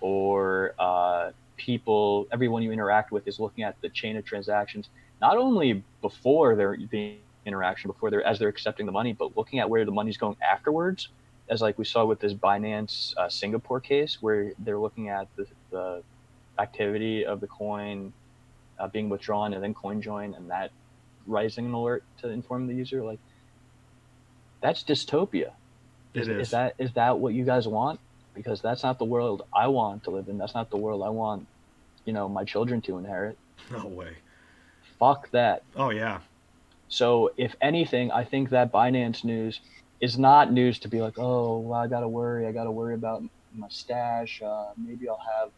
Speaker 2: or uh, people, everyone you interact with is looking at the chain of transactions, not only before they're the interaction, before they're as they're accepting the money, but looking at where the money's going afterwards. As like we saw with this Binance uh, Singapore case, where they're looking at the, the activity of the coin uh, being withdrawn and then coin join and that rising an alert to inform the user, like that's dystopia.
Speaker 1: Is,
Speaker 2: is. is that is that what you guys want? Because that's not the world I want to live in. That's not the world I want you know my children to inherit.
Speaker 1: No way.
Speaker 2: Fuck that.
Speaker 1: Oh yeah.
Speaker 2: So if anything, I think that Binance news is not news to be like, oh, well, I gotta worry. I gotta worry about my stash. Uh, maybe I'll have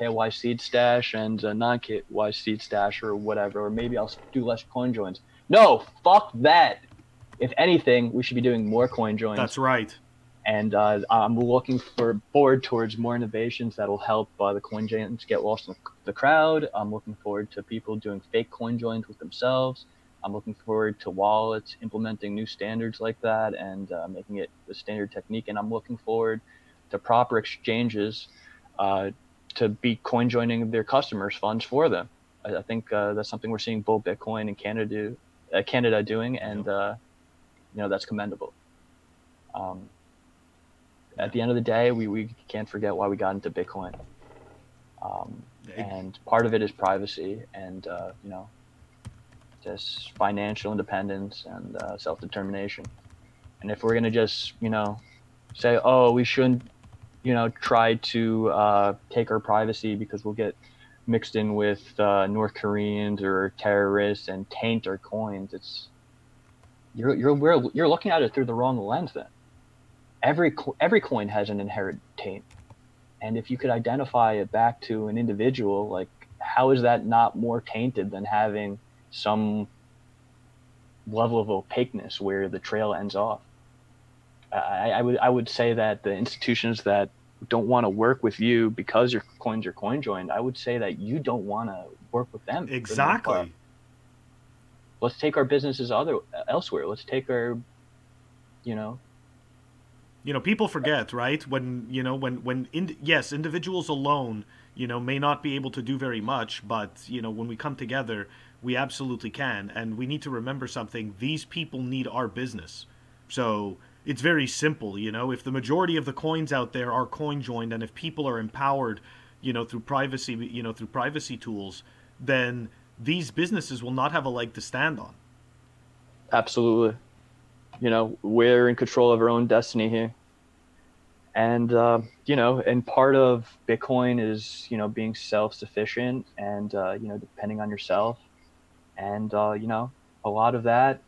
Speaker 2: a KYC stash and a non KYC stash or whatever, or maybe I'll do less coin joins. No, fuck that. If anything, we should be doing more coin joins.
Speaker 1: That's right
Speaker 2: and uh, I'm looking for forward towards more innovations that will help uh, the coin joins get lost in the crowd. I'm looking forward to people doing fake coin joins with themselves. I'm looking forward to wallets implementing new standards like that and uh, making it the standard technique. And I'm looking forward to proper exchanges uh, to be coin joining their customers' funds for them. I, I think uh, that's something we're seeing Bull Bitcoin in Canada, uh, Canada doing, and you know that's commendable. Um, at the end of the day, we, we can't forget why we got into Bitcoin. Um, and part of it is privacy and, uh, you know, just financial independence and uh, self determination. And if we're going to just, you know, say, oh, we shouldn't, you know, try to uh, take our privacy because we'll get mixed in with uh, North Koreans or terrorists and taint our coins, it's you're you're you're looking at it through the wrong lens then. Every every coin has an inherent taint. And if you could identify it back to an individual like how is that not more tainted than having some level of opaqueness where the trail ends off? I, I would I would say that the institutions that don't want to work with you because your coins are coin joined, I would say that you don't want to work with them.
Speaker 1: Exactly.
Speaker 2: Let's take our businesses other elsewhere. Let's take our, you know.
Speaker 1: You know, people forget, right? When you know, when when in, yes, individuals alone, you know, may not be able to do very much, but you know, when we come together, we absolutely can, and we need to remember something. These people need our business, so it's very simple, you know. If the majority of the coins out there are coin joined, and if people are empowered, you know, through privacy, you know, through privacy tools, then these businesses will not have a leg to stand on.
Speaker 2: Absolutely. You know, we're in control of our own destiny here. And, uh, you know, and part of Bitcoin is, you know, being self sufficient and, uh, you know, depending on yourself. And, uh, you know, a lot of that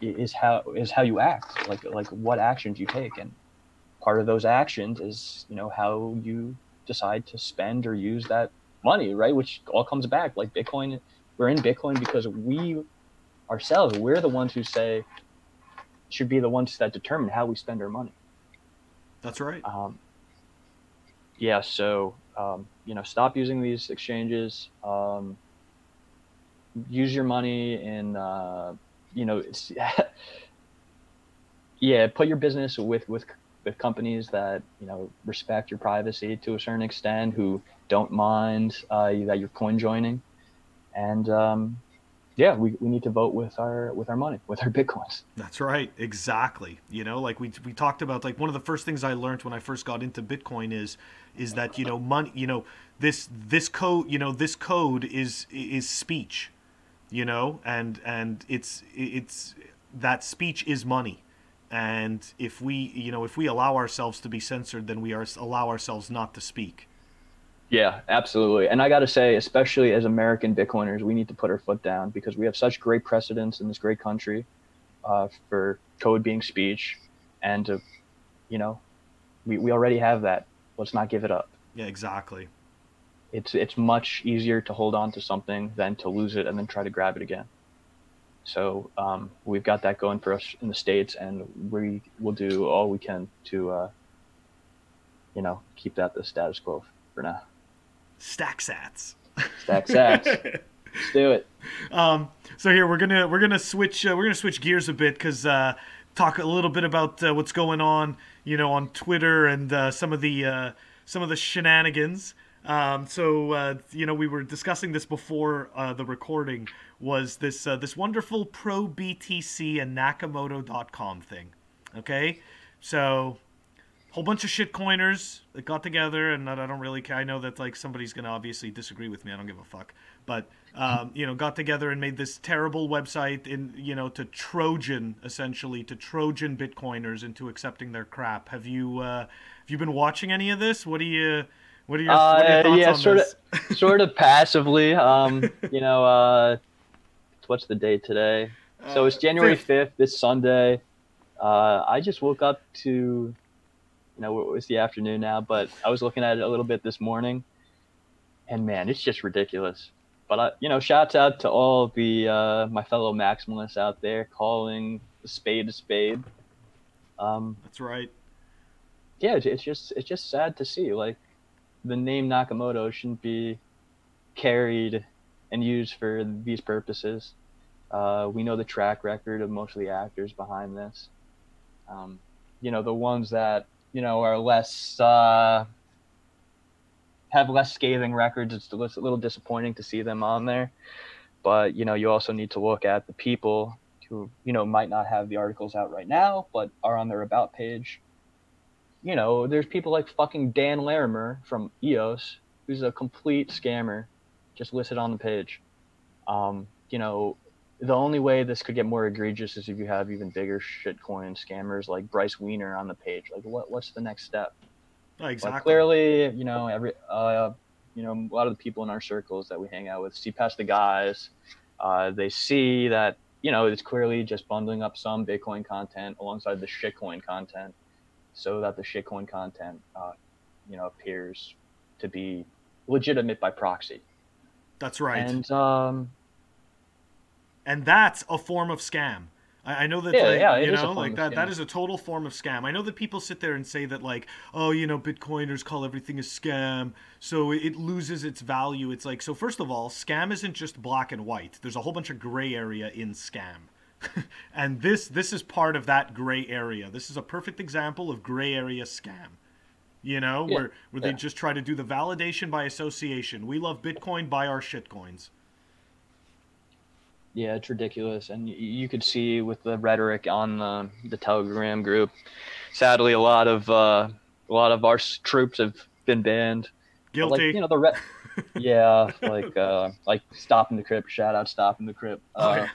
Speaker 2: is how is how you act. Like like what actions you take? And part of those actions is you know how you decide to spend or use that money right? Which all comes back. Like bitcoin we're in bitcoin because we ourselves we're the ones who say should be the ones that determine how we spend our money.
Speaker 1: That's right.
Speaker 2: Um, yeah so um, you know stop using these exchanges. Um, use your money in uh, you know, (laughs) yeah, put your business with with with companies that you know respect your privacy to a certain extent, who don't mind uh, that you're coin joining, and um, yeah, we, we need to vote with our with our money, with our (laughs) bitcoins.
Speaker 1: That's right, exactly. You know, like we we talked about, like one of the first things I learned when I first got into Bitcoin is is that you know money, you know this this code, you know this code is is speech you know and and it's it's that speech is money. And if we you know if we allow ourselves to be censored then we are allow ourselves not to speak.
Speaker 2: Yeah absolutely. And i got to say especially as american bitcoiners we need to put our foot down because we have such great precedents in this great country uh, for code being speech and to you know we, we already have that. Let's not give it up.
Speaker 1: Yeah exactly
Speaker 2: it's it's much easier to hold on to something than to lose it and then try to grab it again. So um, we've got that going for us in the states, and we will do all we can to, uh, you know, keep that the status quo for now.
Speaker 1: Stack sats.
Speaker 2: Stack sats. (laughs) Let's do it.
Speaker 1: Um, so here we're gonna we're gonna switch uh, we're gonna switch gears a bit because uh, talk a little bit about uh, what's going on, you know, on Twitter and uh, some of the uh, some of the shenanigans. Um, so uh, you know, we were discussing this before uh, the recording. Was this uh, this wonderful pro BTC and Nakamoto.com thing? Okay, so whole bunch of shitcoiners that got together, and I don't really care. I know that like somebody's gonna obviously disagree with me. I don't give a fuck, but um, you know, got together and made this terrible website in you know to Trojan essentially to Trojan Bitcoiners into accepting their crap. Have you uh, have you been watching any of this? What do you what are your, uh, what are your thoughts yeah, on
Speaker 2: sort
Speaker 1: this?
Speaker 2: of, sort of passively. Um, you know, uh, what's the date today? So it's uh, January fifth. This Sunday. Uh, I just woke up to, you know, it's the afternoon now, but I was looking at it a little bit this morning, and man, it's just ridiculous. But I, you know, shouts out to all the uh, my fellow maximalists out there calling the spade a spade. Um,
Speaker 1: That's right.
Speaker 2: Yeah, it's just it's just sad to see like the name Nakamoto shouldn't be carried and used for these purposes. Uh, we know the track record of most of the actors behind this. Um, you know, the ones that you know are less uh, have less scathing records. It's a little disappointing to see them on there, but you know, you also need to look at the people who you know might not have the articles out right now, but are on their about page you know, there's people like fucking Dan Larimer from EOS, who's a complete scammer, just listed on the page. Um, you know, the only way this could get more egregious is if you have even bigger shitcoin scammers like Bryce Weiner on the page. Like, what what's the next step?
Speaker 1: Oh, exactly.
Speaker 2: But clearly, you know, every uh, you know, a lot of the people in our circles that we hang out with see past the guys. Uh, they see that you know it's clearly just bundling up some Bitcoin content alongside the shitcoin content so that the shitcoin content, uh, you know, appears to be legitimate by proxy.
Speaker 1: That's right.
Speaker 2: And um,
Speaker 1: and that's a form of scam. I, know that,
Speaker 2: Yeah,
Speaker 1: like,
Speaker 2: yeah, it
Speaker 1: you know, like that. That is a total form of scam. I know that people sit there and say that, like, oh, you know, Bitcoiners call everything a scam, so it, it loses its value. It's like, so first of all, scam isn't just black and white. There's a whole bunch of gray area in scam. (laughs) and this this is part of that gray area. This is a perfect example of gray area scam. You know,
Speaker 2: Yeah,
Speaker 1: where where they
Speaker 2: yeah.
Speaker 1: just try to do the validation by association. We love Bitcoin, buy our shitcoins.
Speaker 2: yeah, it's ridiculous. And you could see with the rhetoric on the, the Telegram group. Sadly, a lot of uh, a lot of our troops have been banned. But,
Speaker 1: Guilty.
Speaker 2: Like, you know the re- (laughs) yeah, like uh, like stopping the crypt. Shout out, stopping the crypt.
Speaker 1: Oh,
Speaker 2: Uh,
Speaker 1: yeah.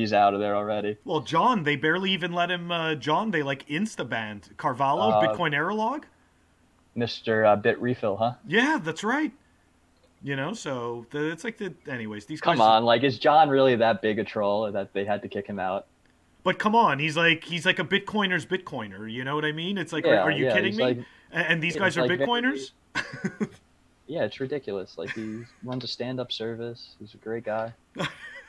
Speaker 2: He's out of there already.
Speaker 1: Well, John, they barely even let him. Uh, John, they like insta banned Carvalho,
Speaker 2: Uh,
Speaker 1: BitcoinErrorLog.
Speaker 2: Mister uh, Bitrefill, huh?
Speaker 1: Yeah, that's right. You know, so the, it's like the. Anyways, these
Speaker 2: Come
Speaker 1: guys.
Speaker 2: on, like is John really that big a troll that they had to kick him out?
Speaker 1: But come on, he's like he's like a Bitcoiner's Bitcoiner. You know what I mean? It's like, are,
Speaker 2: Yeah,
Speaker 1: are you
Speaker 2: yeah,
Speaker 1: kidding me?
Speaker 2: like-
Speaker 1: and, these guys are
Speaker 2: like very-
Speaker 1: Bitcoiners.
Speaker 2: Yeah, it's ridiculous. Like he (laughs) runs a stand-up service. He's a great guy. (laughs)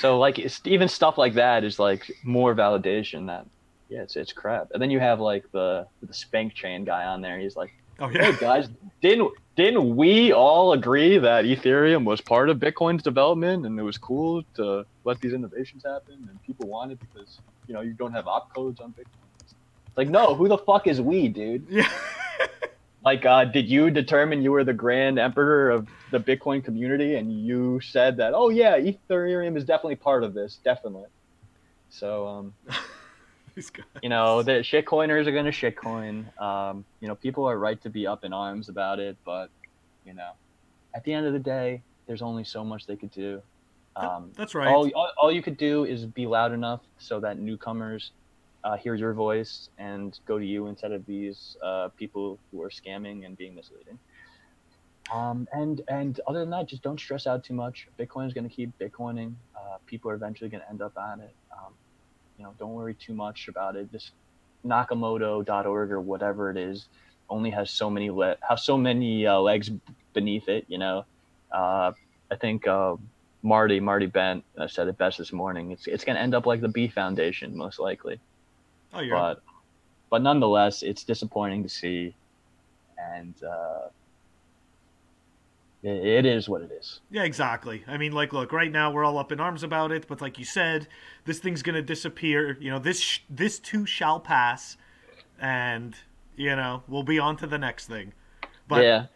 Speaker 2: so like it's, even stuff like that is like more validation that yeah, it's it's crap. And then you have like the the SpankChain guy on there. He's like,
Speaker 1: oh
Speaker 2: hey
Speaker 1: yeah. (laughs)
Speaker 2: guys, didn't didn't we all agree that Ethereum was part of Bitcoin's development and it was cool to let these innovations happen and people want it because you know you don't have opcodes on Bitcoin. It's like no, who the fuck is we, dude?
Speaker 1: Yeah. (laughs)
Speaker 2: Like, uh, did you determine you were the grand emperor of the Bitcoin community, and you said that, oh yeah, Ethereum is definitely part of this, definitely. So, um, (laughs) you know, the shitcoiners are gonna shitcoin. Um, you know, people are right to be up in arms about it, but you know, at the end of the day, there's only so much they could do. Um,
Speaker 1: That's right.
Speaker 2: all, all, all you could do is be loud enough so that newcomers uh, hear your voice and go to you instead of these uh, people who are scamming and being misleading. Um, and and other than that, just don't stress out too much. Bitcoin is going to keep Bitcoining. Uh, people are eventually going to end up on it. Um, you know, don't worry too much about it. This Nakamoto.org or whatever it is only has so many le- so many uh, legs beneath it. You know, uh, I think uh, Marty Marty Bent uh, said it best this morning. It's it's going to end up like the B Foundation most likely,
Speaker 1: oh, you're
Speaker 2: but but nonetheless, it's disappointing to see, and uh, it, it is what it is.
Speaker 1: Yeah, exactly. I mean, like, look, right now we're all up in arms about it, but like you said, this thing's gonna disappear. You know, this sh- this too shall pass, and you know we'll be on to the next thing. But
Speaker 2: yeah,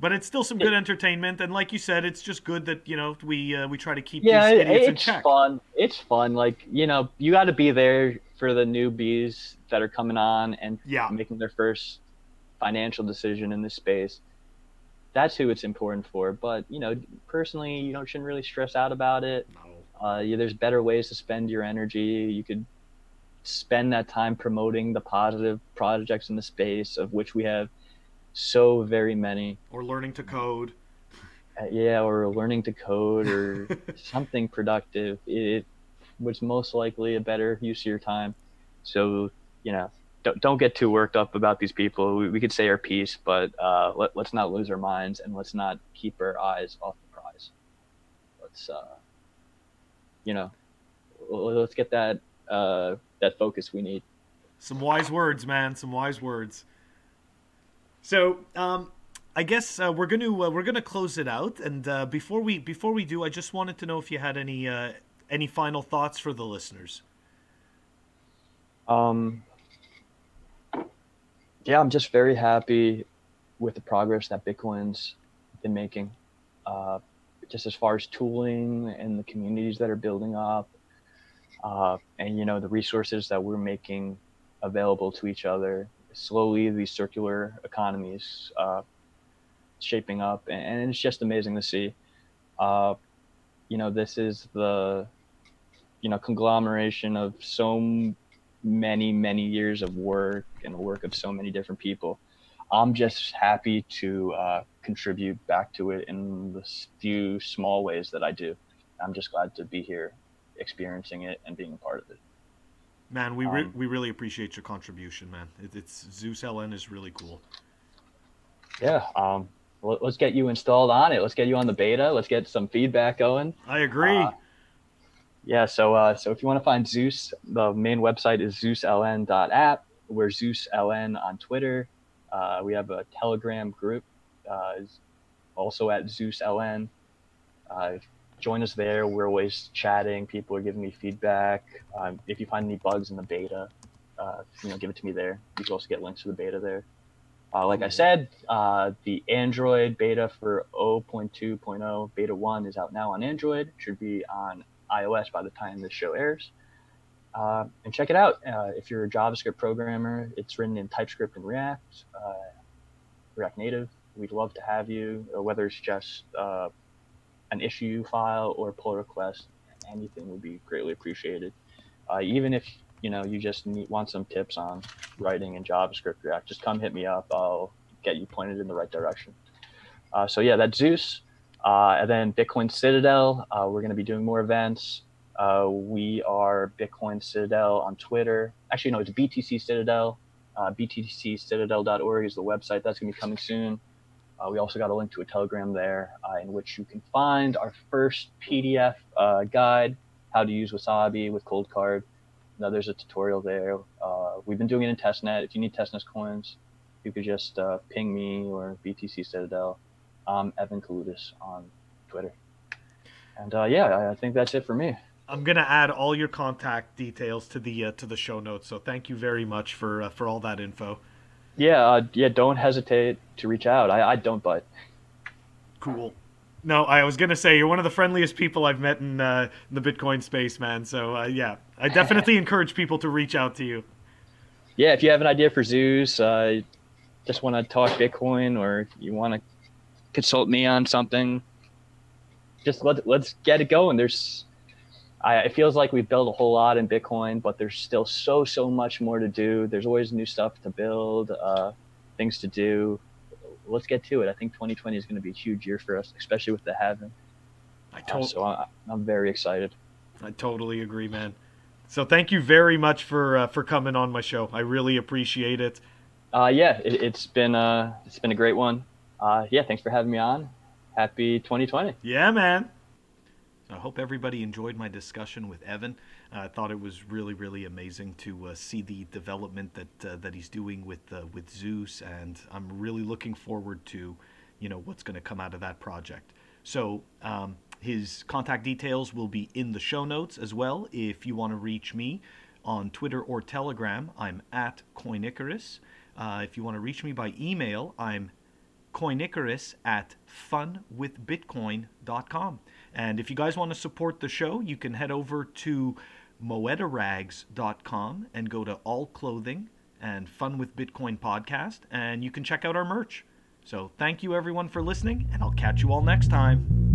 Speaker 1: but it's still some good entertainment, and like you said, it's just good that you know we uh, we try to keep
Speaker 2: yeah,
Speaker 1: these
Speaker 2: it-
Speaker 1: idiots in
Speaker 2: it's
Speaker 1: check.
Speaker 2: fun. It's fun. Like you know, you got to be there for the newbies that are coming on and
Speaker 1: Yeah,
Speaker 2: making their first financial decision in this space. That's who it's important for. But you know, personally, you don't shouldn't really stress out about it.
Speaker 1: no.
Speaker 2: Uh, yeah, there's better ways to spend your energy. You could spend that time promoting the positive projects in the space, of which we have so very many.
Speaker 1: or learning to code.
Speaker 2: Uh, yeah, or learning to code or (laughs) something productive. It was most likely a better use of your time. So, you know, don't, don't get too worked up about these people. We, we could say our piece, but uh, let, let's not lose our minds and let's not keep our eyes off the prize. Let's, uh, you know, let's get that uh, that focus we need.
Speaker 1: Some wise words, man. Some wise words. So, um, I guess uh, we're gonna uh, we're gonna close it out, and uh, before we before we do, I just wanted to know if you had any uh, any final thoughts for the listeners.
Speaker 2: Um, yeah, I'm just very happy with the progress that Bitcoin's been making. Uh, just as far as tooling and the communities that are building up, uh, and you know the resources that we're making available to each other. Slowly, these circular economies uh, shaping up, and, and it's just amazing to see. Uh, you know, this is the you know conglomeration of so many many years of work and the work of so many different people i'm just happy to uh, contribute back to it in the few small ways that i do i'm just glad to be here experiencing it and being a part of it
Speaker 1: Man, we re-
Speaker 2: Um,
Speaker 1: we really appreciate your contribution, man. It, it's Zeus LN is really cool.
Speaker 2: yeah um let's get you installed on it. Let's get you on the beta. Let's get some feedback going.
Speaker 1: I agree. Uh,
Speaker 2: yeah, so uh, so if you want to find Zeus, the main website is zeusln.app. We're ZeusLN on Twitter. Uh, we have a Telegram group, uh, also at ZeusLN. Uh, join us there. We're always chatting. People are giving me feedback. Um, if you find any bugs in the beta, uh, you know, give it to me there. You can also get links to the beta there. Uh, like I said, uh, the Android beta for 0.2.0 beta 1 is out now on Android. Should be on iOS by the time this show airs. Uh, and check it out. Uh, if you're a JavaScript programmer, it's written in TypeScript and React, uh, React Native. We'd love to have you, whether it's just uh, an issue file or pull request. Anything would be greatly appreciated. even if you know you just need, want some tips on writing in JavaScript React, just come hit me up. I'll get you pointed in the right direction. Uh, so yeah, that's Zeus. Uh, and then Bitcoin Citadel, uh, we're going to be doing more events. Uh, we are Bitcoin Citadel on Twitter. Actually, no, it's BTC Citadel. Uh, BTCCitadel.org is the website. That's going to be coming soon. Uh, we also got a link to a Telegram there in which you can find our first PDF guide, how to use Wasabi with Coldcard. Now there's a tutorial there. Uh, we've been doing it in testnet. If you need testnet coins, you could just uh, ping me or BTC Citadel. I'm Evan Kaldellis on Twitter. And uh, yeah, I, I think that's it for me.
Speaker 1: I'm gonna add all your contact details to the uh, to the show notes. So thank you very much for uh, for all that info.
Speaker 2: Yeah, uh, yeah. Don't hesitate to reach out. I, I don't bite.
Speaker 1: Cool. No, I was gonna say you're one of the friendliest people I've met in, uh, in the Bitcoin space, man. So uh, yeah, I definitely (laughs) encourage people to reach out to you.
Speaker 2: Yeah, if you have an idea for Zeus, uh, just want to talk Bitcoin, or you want to consult me on something, just let let's get it going. There's, I, it feels like we've built a whole lot in Bitcoin, but there's still so so much more to do. There's always new stuff to build, uh, things to do let's get to it. I think 2020 is going to be a huge year for us, especially with the halving. I told, uh, so I, am very excited.
Speaker 1: I totally agree, man. So thank you very much for uh, for coming on my show. I really appreciate it.
Speaker 2: Uh, yeah, it, has been uh, it's been a great one. Uh, yeah, thanks for having me on. Happy 2020.
Speaker 1: Yeah, man. I hope everybody enjoyed my discussion with Evan. Uh, I thought it was really, really amazing to uh, see the development that uh, that he's doing with uh, with Zeus, and I'm really looking forward to, you know, what's going to come out of that project. So um, his contact details will be in the show notes as well. If you want to reach me on Twitter or Telegram, I'm at Coinicarus. Uh, if you want to reach me by email, I'm Coinicarus at funwithbitcoin.com. And if you guys want to support the show, you can head over to moedarags.com and go to all clothing and fun with Bitcoin podcast, and you can check out our merch. So thank you everyone for listening, and I'll catch you all next time.